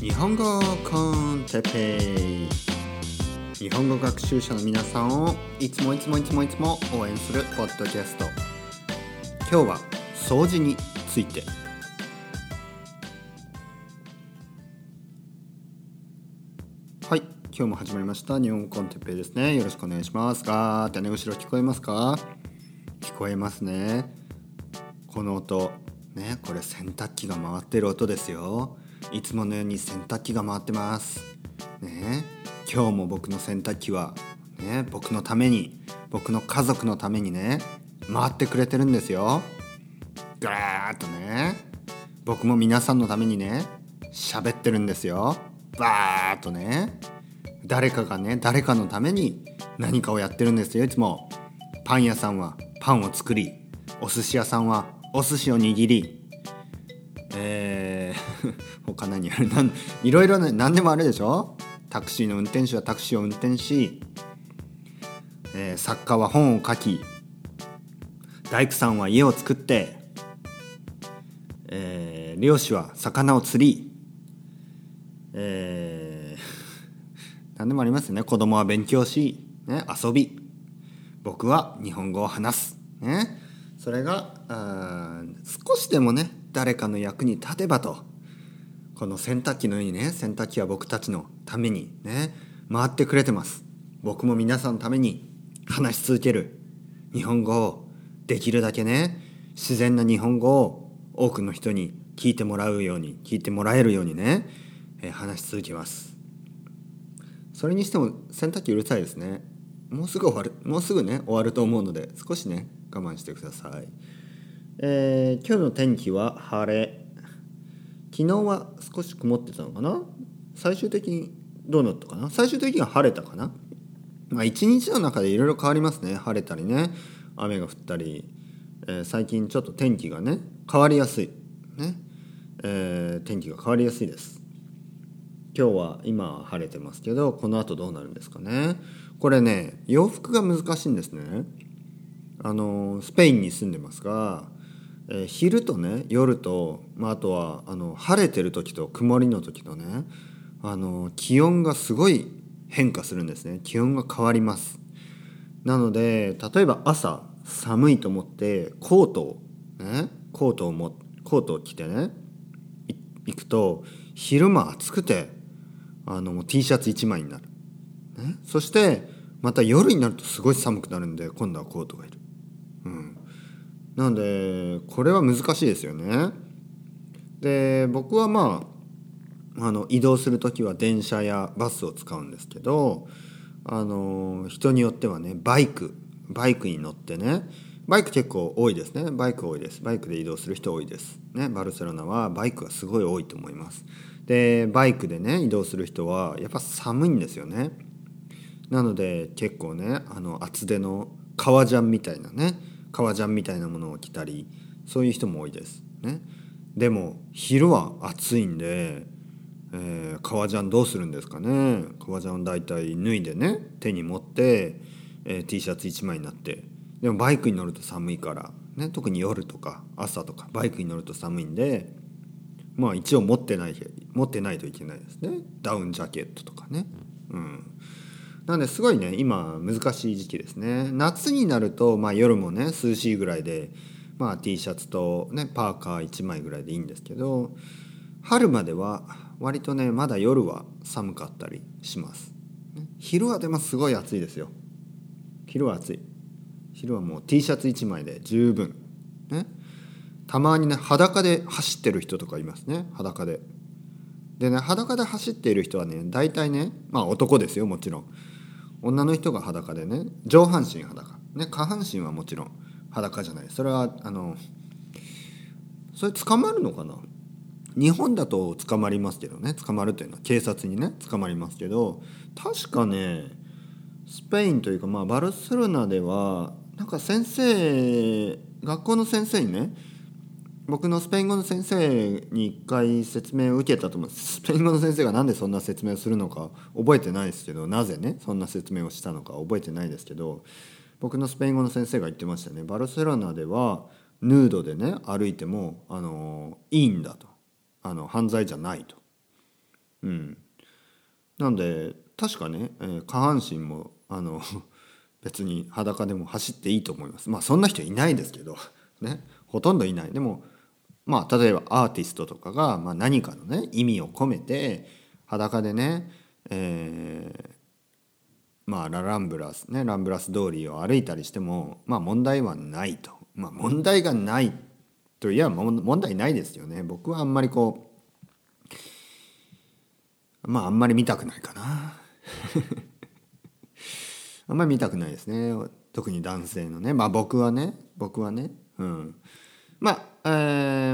日本語コンテペイ。日本語学習者の皆さんをいつもいつもいつもいつも応援するポッドキャスト。今日は掃除について。はい今日も始まりました。日本語コンテペイですね。よろしくお願いします。ガーってね後ろ聞こえますか？聞こえますね。この音。ねこれ洗濯機が回ってる音ですよ。いつものように洗濯機が回ってます。ね。今日も僕の洗濯機はね僕のために僕の家族のためにね回ってくれてるんですよ。ガーッとね。僕も皆さんのためにね喋ってるんですよ。バーッとね。誰かがね誰かのために何かをやってるんですよいつも。パン屋さんはパンを作りお寿司屋さんはお寿司を握り。えー、他何ある？なんいろいろね何でもあるでしょ？タクシーの運転手はタクシーを運転し、えー、作家は本を書き大工さんは家を作って、えー、漁師は魚を釣り、えー、何でもありますよね。子供は勉強し、ね、遊び。僕は日本語を話す、ね、それがあ少しでもね誰かの役に立てばと。この洗濯機のようにね洗濯機は僕たちのためにね回ってくれてます。僕も皆さんのために話し続ける。日本語をできるだけね自然な日本語を多くの人に聞いてもらうように聞いてもらえるようにね、えー話し続けます。それにしても洗濯機うるさいですね。もうすぐ終わるもうすぐね終わると思うので少しね我慢してください、えー今日の天気は晴れ。昨日は少し曇ってたのかな？最終的にどうなったかな？最終的には晴れたかな？まあ一日の中でいろいろ変わりますね。晴れたりね雨が降ったり、えー最近ちょっと天気がね変わりやすい。ね、えー天気が変わりやすいです。今日は今晴れてますけどこの後どうなるんですかね？これね洋服が難しいんですね。あのスペインに住んでますが、えー昼とね夜と、まあ、あとはあの晴れてる時と曇りの時とねあの気温がすごい変化するんですね。気温が変わります。なので例えば朝寒いと思ってコートをねコートをもコートを着てね行くと昼間暑くてあのもう T シャツ1枚になる、ね、そしてまた夜になるとすごい寒くなるんで今度はコートがいる、なのでこれは難しいですよね。で僕はまああの移動する時は電車やバスを使うんですけどあの人によってはねバイクバイクに乗ってねバイク結構多いですね。バイク多いです。バイクで移動する人多いです。ねバルセロナはバイクがすごい多いと思います。でバイクでね移動する人はやっぱ寒いんですよね。なので結構ねあの厚手の革ジャンみたいなね革ジャンみたいなものを着たりそういう人も多いです。ね。でも昼は暑いんで、えー革ジャンどうするんですかね。革ジャンを大体脱いでね手に持って、えー T シャツ1枚になって。でもバイクに乗ると寒いから、ね、特に夜とか朝とかバイクに乗ると寒いんでまあ一応持ってない持ってないといけないですね。ダウンジャケットとかね。うん。なんですごいね今難しい時期ですね。夏になると、まあ、夜もね涼しいぐらいで、まあ、T シャツと、ね、パーカー1枚ぐらいでいいんですけど春までは割とねまだ夜は寒かったりします。昼はでもすごい暑いですよ。昼は暑い。昼はもう T シャツ1枚で十分。ねたまにね裸で走ってる人とかいますね裸で。でね裸で走っている人はね大体ねまあ男ですよもちろん。女の人が裸でね上半身裸、ね、下半身はもちろん裸じゃない。それはあのそれ捕まるのかな？日本だと捕まりますけどね。捕まるというのは警察にね捕まりますけど確かねスペインというかまあバルセロナではなんか先生学校の先生にね僕のスペイン語の先生に一回説明を受けたと思う。んですスペイン語の先生が何でそんな説明をするのか覚えてないですけどなぜねそんな説明をしたのか覚えてないですけど僕のスペイン語の先生が言ってましたね。バルセロナではヌードでね歩いてもあのいいんだと。あの犯罪じゃないと。うん。なんで確かね、えー下半身もあの 別に裸でも走っていいと思います。まあそんな人いないですけどね。ほとんどいない。でもまあ例えばアーティストとかが、まあ、何かのね意味を込めて裸でね、えーまあラランブラスねランブラス通りを歩いたりしてもまあ問題はないと。まあ問題がないといえばもん問題ないですよね。僕はあんまりこうまああんまり見たくないかな。あんまり見たくないですね。特に男性のね。まあ僕はね。僕はね。うん。まあえ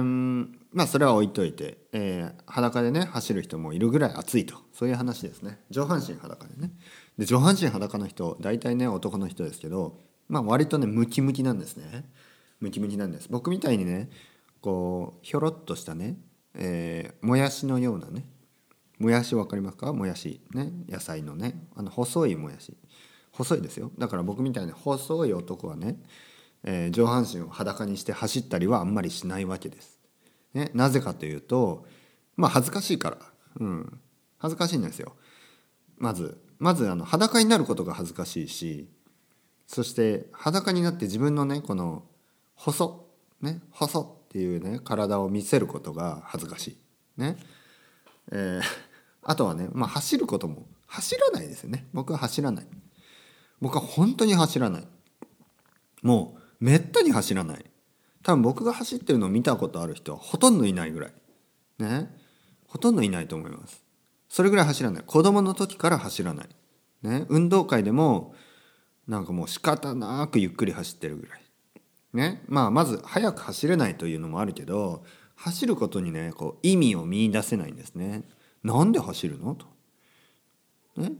ーまあそれは置いといて、えー裸でね走る人もいるぐらい暑いと。そういう話ですね。上半身裸でね。で上半身裸の人大体ね男の人ですけどまあ割とねムキムキなんですね。ムキムキなんです。僕みたいにねこうひょろっとしたね、えーもやしのようなねもやし分かりますか？もやし。ね野菜のね。あの細いもやし。細いですよ。だから僕みたいに細い男はね、えー上半身を裸にして走ったりはあんまりしないわけです。ね、なぜかというとまあ恥ずかしいから、うん、恥ずかしいんですよ。まずまずあの裸になることが恥ずかしいしそして裸になって自分のねこの細ね細っていうね体を見せることが恥ずかしい。ねえーあとはね、まあ、走ることも走らないですよね僕は走らない僕は本当に走らないもうめったに走らない。多分僕が走ってるのを見たことある人はほとんどいないぐらい。ね。ほとんどいないと思います。それぐらい走らない。子供の時から走らない。ね。運動会でもなんかもう仕方なくゆっくり走ってるぐらい。ね。まあまず速く走れないというのもあるけど走ることにねこう意味を見出せないんですね。なんで走るの？と。ね。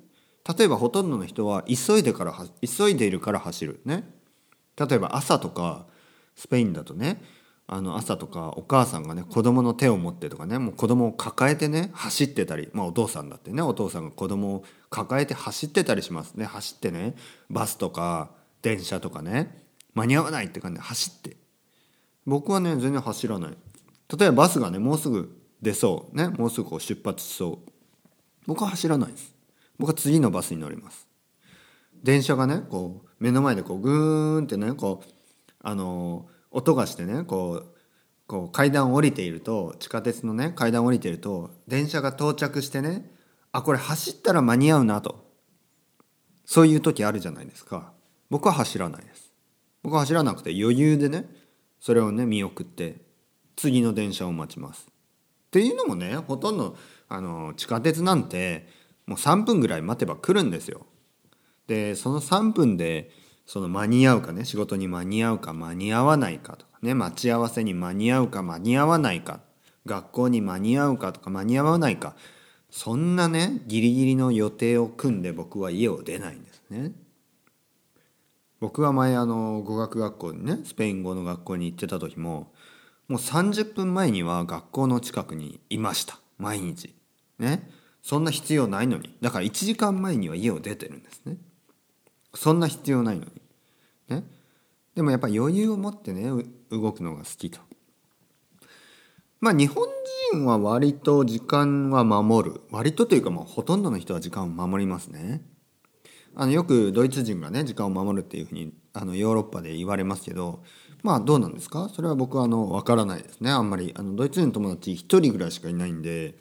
例えばほとんどの人は急いでから急いでいるから走る。ね。例えば朝とかスペインだとねあの朝とかお母さんがね子供の手を持ってとかねもう子供を抱えてね走ってたりまあお父さんだってねお父さんが子供を抱えて走ってたりしますね。走ってねバスとか電車とかね間に合わないって感じで走って。僕はね全然走らない。例えばバスがねもうすぐ出そうねもうすぐこう出発しそう。僕は走らないです。僕は次のバスに乗ります。電車がねこう目の前でこうグーンってねこうあの音がしてねこうこう階段を降りていると地下鉄のね階段を降りていると電車が到着してねあこれ走ったら間に合うなと。そういう時あるじゃないですか。僕は走らないです。僕は走らなくて余裕でねそれをね見送って次の電車を待ちます。っていうのもねほとんどあの地下鉄なんてもう3分ぐらい待てば来るんですよ。でその3分でその間に合うかね仕事に間に合うか間に合わないかとかね待ち合わせに間に合うか間に合わないか学校に間に合うかとか間に合わないかそんなねギリギリの予定を組んで僕は家を出ないんですね。僕は前あの語学学校にねスペイン語の学校に行ってた時ももう30分前には学校の近くにいました。毎日。ね。そんな必要ないのに。だから1時間前には家を出てるんですね。そんな必要ないのに。ね？でもやっぱ余裕を持ってね動くのが好きと。まあ日本人は割と時間は守る。割とというかまあほとんどの人は時間を守りますね。あのよくドイツ人がね時間を守るっていうふうにあのヨーロッパで言われますけどまあどうなんですか？それは僕はあの分からないですね。あんまりあのドイツ人の友達一人ぐらいしかいないんで、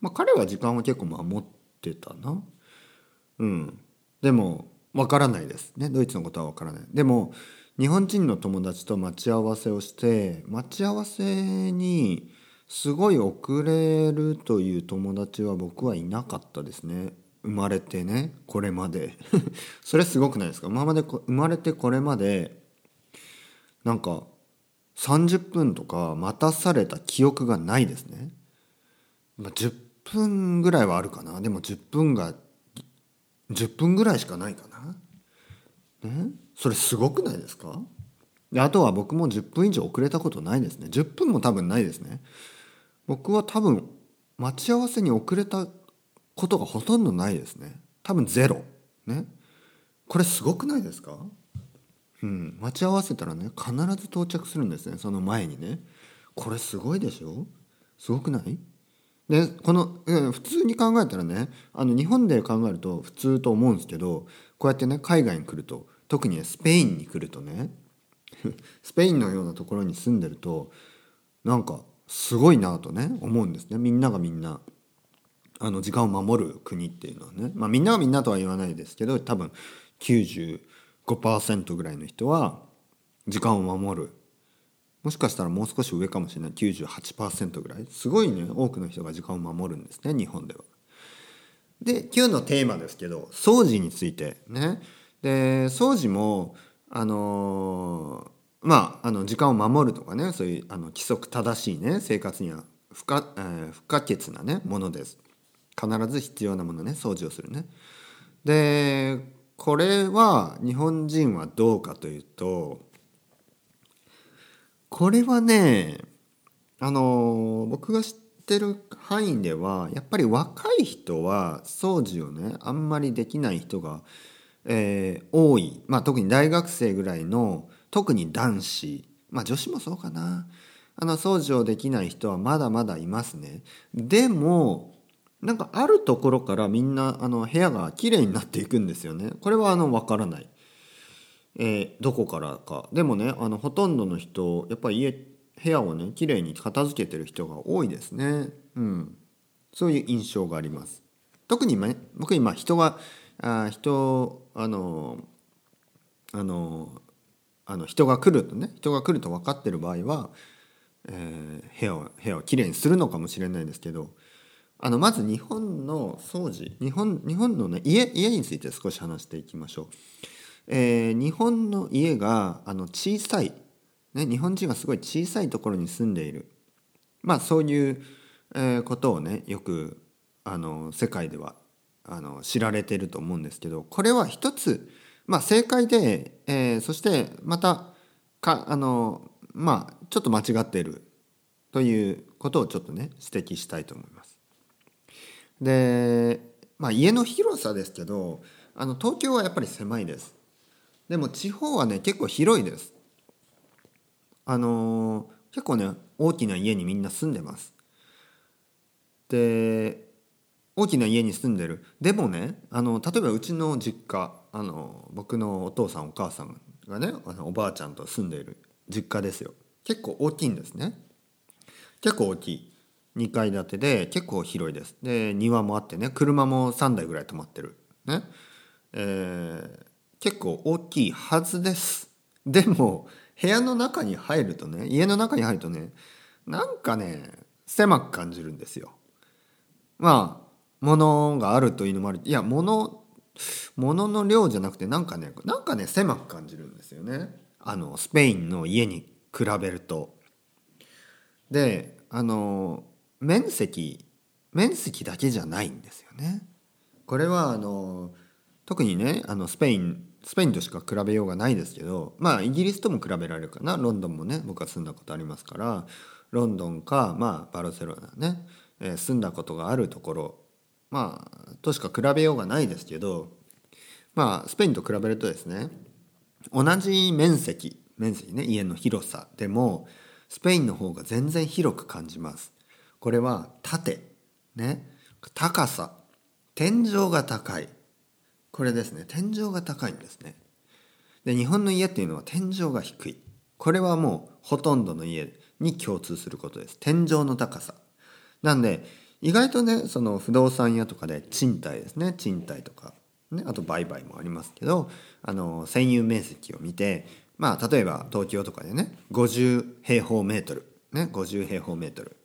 まあ、彼は時間を結構守ってたな。うん。でも分からないです。ねドイツのことは分からない。でも日本人の友達と待ち合わせをして待ち合わせにすごい遅れるという友達は僕はいなかったですね。生まれてねこれまで。それすごくないですか？今まで生まれてこれまでなんか30分とか待たされた記憶がないですね、まあ、10分ぐらいはあるかな。でも10分が10分ぐらいしかないかな、ね、それすごくないですか？であとは僕も10分以上遅れたことないですね。10分も多分ないですね。僕は多分待ち合わせに遅れたことがほとんどないですね。多分ゼロ。ね？これすごくないですか？うん。待ち合わせたらね必ず到着するんですね。その前にね。これすごいでしょ？すごくない？でこの、うん普通に考えたらねあの日本で考えると普通と思うんですけどこうやってね海外に来ると特にねスペインに来るとね スペインのようなところに住んでるとなんかすごいなとね思うんですね。みんながみんなあの時間を守る国っていうのはね。まあみんながみんなとは言わないですけど多分95%ぐらいの人は時間を守るもしかしたらもう少し上かもしれない。98%ぐらい。すごいね。多くの人が時間を守るんですね。日本では。で今日のテーマですけど掃除について。ね。で掃除もあのまああの時間を守るとかね。そういうあの規則正しいね。生活には不可,、えー不可欠なねものです。必ず必要なものね。掃除をするね。でこれは日本人はどうかというとこれはねあの僕が知ってる範囲ではやっぱり若い人は掃除をねあんまりできない人が、えー多い、まあ、特に大学生ぐらいの特に男子まあ女子もそうかなあの掃除をできない人はまだまだいますね。でもなんかあるところからみんなあの部屋がきれいになっていくんですよね。これはあの分からない。えーどこからか。でもねあのほとんどの人やっぱり家部屋をねきれいに片付けてる人が多いですね。うん。そういう印象があります。特にね僕今人があ人あのあのあの人が来るとね人が来ると分かってる場合は、えー部屋を部屋をきれいにするのかもしれないですけどあのまず日本の掃除日本日本のね家家について少し話していきましょう。えー日本の家があの小さい、ね、日本人がすごい小さいところに住んでいるまあそういう、えーことをねよくあの世界ではあの知られていると思うんですけどこれは一つ、まあ、正解で、えーそしてまたかあのまあちょっと間違っているということをちょっとね指摘したいと思います。で、まあ、家の広さですけどあの東京はやっぱり狭いです。でも地方はね結構広いです。あのー結構ね大きな家にみんな住んでます。で大きな家に住んでる。でもねあの例えばうちの実家あの僕のお父さんお母さんがねあのおばあちゃんと住んでいる実家ですよ。結構大きいんですね。結構大きい。2階建てで結構広いです。で庭もあってね車も3台ぐらい止まってる。ね。えー結構大きいはずです。でも部屋の中に入るとね家の中に入るとねなんかね狭く感じるんですよ。まあ物があるというのもある。いや物物の量じゃなくてなんかねなんかね狭く感じるんですよね。あのスペインの家に比べると。であの面積面積だけじゃないんですよね。これはあの特にねあのスペインスペインとしか比べようがないですけどまあイギリスとも比べられるかな。ロンドンもね僕は住んだことありますから。ロンドンかまあバルセロナね、えー住んだことがあるところ。まあとしか比べようがないですけどまあスペインと比べるとですね同じ面積面積ね家の広さでもスペインの方が全然広く感じます。これは縦ね高さ。天井が高い。これですね。天井が高いんですね。で日本の家っていうのは天井が低い。これはもうほとんどの家に共通することです。天井の高さ。なんで意外とねその不動産屋とかで賃貸ですね。賃貸とか、ね、あと売買もありますけどあの占有面積を見てまあ例えば東京とかでね50平方メートル。ね50平方メートル。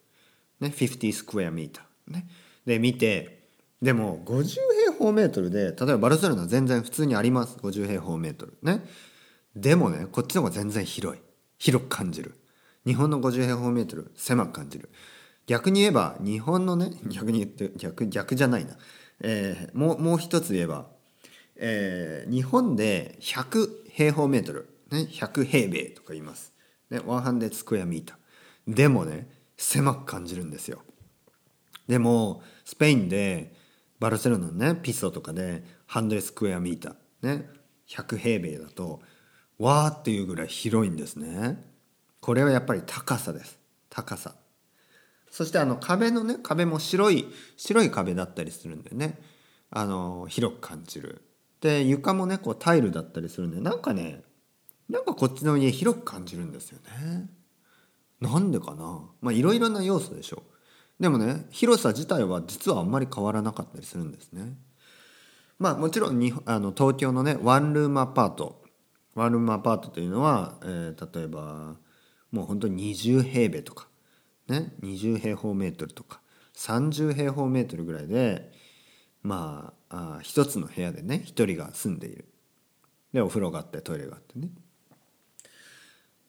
ね50スクエアミーター。ね。で見てでも50平方メートルで例えばバルセロナ全然普通にあります。50平方メートル。ね。でもねこっちの方が全然広い。広く感じる。日本の50平方メートル狭く感じる。逆に言えば日本のね 逆に言って逆逆じゃないな、えーもうもう一つ言えば、えー日本で100平方メートル、ね、100平米とか言います、ね、100スクエアミータでもね狭く感じるんですよ。でもスペインでバルセロナのねピソとかで100スクエアミーターね100平米だとわーっていうぐらい広いんですね。これはやっぱり高さです。高さ。そしてあの壁のね壁も白い白い壁だったりするんでね。あの広く感じる。で床もねこうタイルだったりするんでなんかねなんかこっちの家広く感じるんですよね。なんでかな。まあいろいろな要素でしょう。でもね広さ自体は実はあんまり変わらなかったりするんですね。まあもちろんにあの東京のねワンルームアパート。ワンルームアパートというのは、えー、例えばもう本当に20平米とかね20平方メートルとか30平方メートルぐらいでまあ一つの部屋でね一人が住んでいる。でお風呂があってトイレがあってね。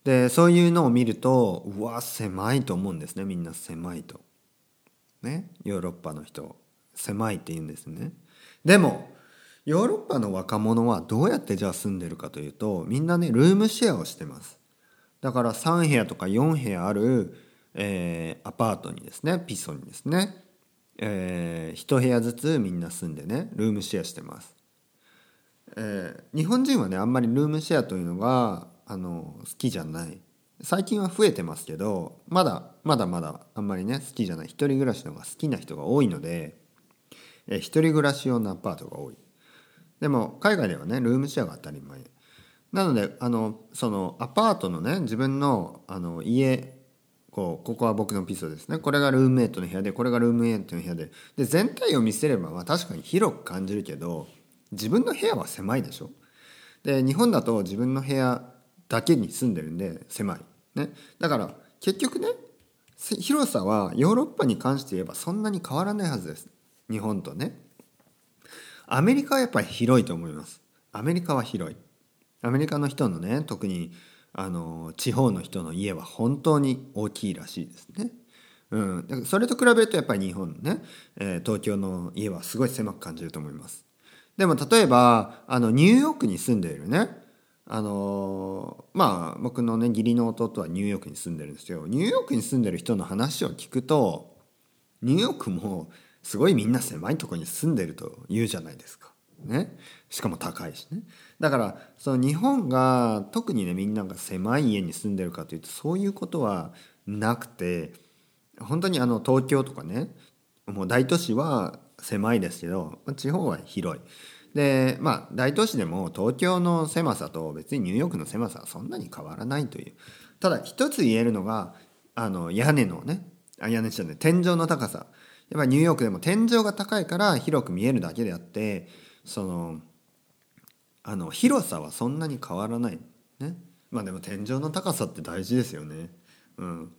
でそういうのを見るとうわ狭いと思うんですねみんな狭いと。ね。ヨーロッパの人狭いって言うんですね。でもヨーロッパの若者はどうやってじゃあ住んでるかというとみんなねルームシェアをしてます。だから3部屋とか4部屋ある、えー、アパートにですねピソにですね、えー、1部屋ずつみんな住んでねルームシェアしてます、えー、日本人はねあんまりルームシェアというのがあの好きじゃない。最近は増えてますけどまだまだまだあんまりね好きじゃない一人暮らしの方が好きな人が多いので、えー、一人暮らし用のアパートが多い。でも海外ではねルームシェアが当たり前。なのであのそのアパートのね自分のあの家こうここは僕のピソですね。これがルームメイトの部屋でこれがルームメイトの部屋で。で全体を見せれば、まあ、確かに広く感じるけど自分の部屋は狭いでしょ。で日本だと自分の部屋だけに住んでるんで狭い、ね、だから結局ね広さはヨーロッパに関して言えばそんなに変わらないはずです。日本とね。アメリカはやっぱり広いと思います。アメリカは広い。アメリカの人のね特にあの地方の人の家は本当に大きいらしいですね。うん、それと比べるとやっぱり日本のね、えー、東京の家はすごい狭く感じると思います。でも例えばあのニューヨークに住んでいるねあのまあ僕のね義理の弟はニューヨークに住んでるんですけどニューヨークに住んでる人の話を聞くとニューヨークもすごいみんな狭いとこに住んでると言うじゃないですか。ね、しかも高いしねだからその日本が特にねみんなが狭い家に住んでるかというとそういうことはなくて本当にあの東京とかねもう大都市は狭いですけど地方は広い。でまあ大都市でも東京の狭さと別にニューヨークの狭さはそんなに変わらないという。ただ一つ言えるのがあの屋根のねあ屋根じゃない天井の高さ。やっぱニューヨークでも天井が高いから広く見えるだけであってそのあの広さはそんなに変わらない。ね。まあでも天井の高さって大事ですよね。うん。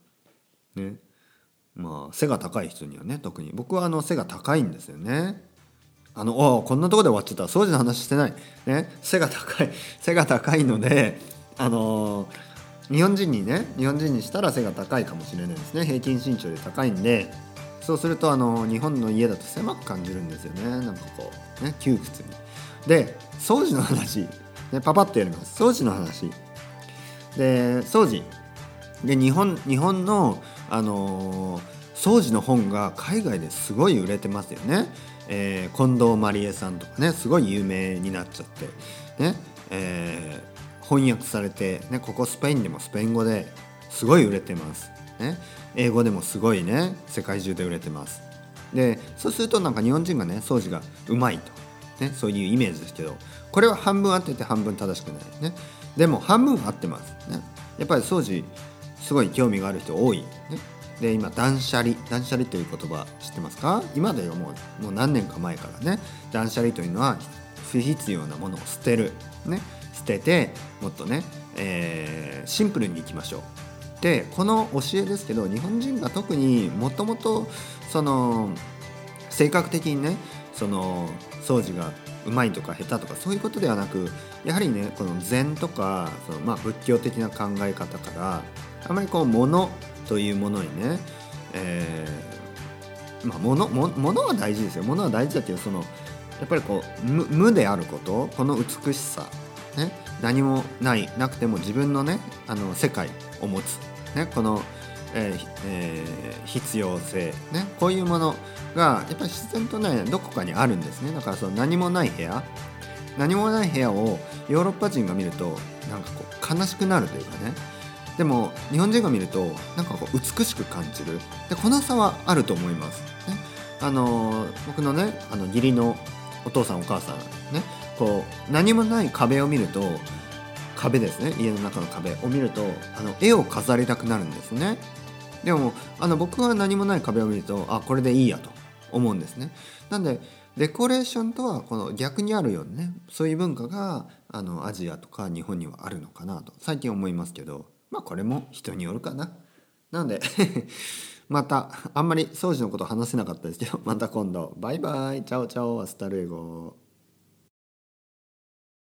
ね。まあ背が高い人にはね特に。僕はあの背が高いんですよね。あのおこんなとこで終わっちゃった。掃除の話してない。ね。背が高い。背が高いのであの日本人にね日本人にしたら背が高いかもしれないですね。平均身長で高いんで。そうするとあの日本の家だと狭く感じるんですよね。なんかこうね窮屈に。で掃除の話、ね、パパッとやります。掃除の話。で掃除。で日本日本のあのー、掃除の本が海外ですごい売れてますよね、えー、近藤麻理恵さんとかねすごい有名になっちゃってね、えー、翻訳されて、ね、ここスペインでもスペイン語ですごい売れてます、ね、英語でもすごいね世界中で売れてます。でそうするとなんか日本人がね掃除がうまいと、ね、そういうイメージですけどこれは半分合ってて半分正しくない。ねでも半分合ってます。ねやっぱり掃除すごい興味がある人多い、ね、で今断捨離断捨離という言葉知ってますか？今ではもうもう何年か前からね断捨離というのは不必要なものを捨てる、ね、捨ててもっとね、えー、シンプルにいきましょう。でこの教えですけど日本人が特にもともとその性格的にねその掃除がうまいとか下手とかそういうことではなくやはりねこの禅とかその、まあ、仏教的な考え方からあまりこう物というものにね、えー、まあ物も物は大事ですよ。物は大事だけどそのやっぱりこう無であることこの美しさ、ね、何もないなくても自分のねあの世界を持つ、ね、この、えーえー、必要性、ね、こういうものがやっぱり自然とねどこかにあるんですね。だからその何もない部屋何もない部屋をヨーロッパ人が見るとなんかこう悲しくなるというかね。でも日本人が見るとなんかこう美しく感じる。でこの差はあると思います、ね、あの僕のねあの義理のお父さんお母さんね。こう何もない壁を見ると壁ですね。家の中の壁を見るとあの絵を飾りたくなるんですね。でもあの僕は何もない壁を見るとあこれでいいやと思うんですね。なんでデコレーションとはこの逆にあるよね。そういう文化があのアジアとか日本にはあるのかなと最近思いますけど。まあこれも人によるかな。なので またあんまり掃除のこと話せなかったですけどまた今度。バイバイ。 Chao chao。 Hasta luego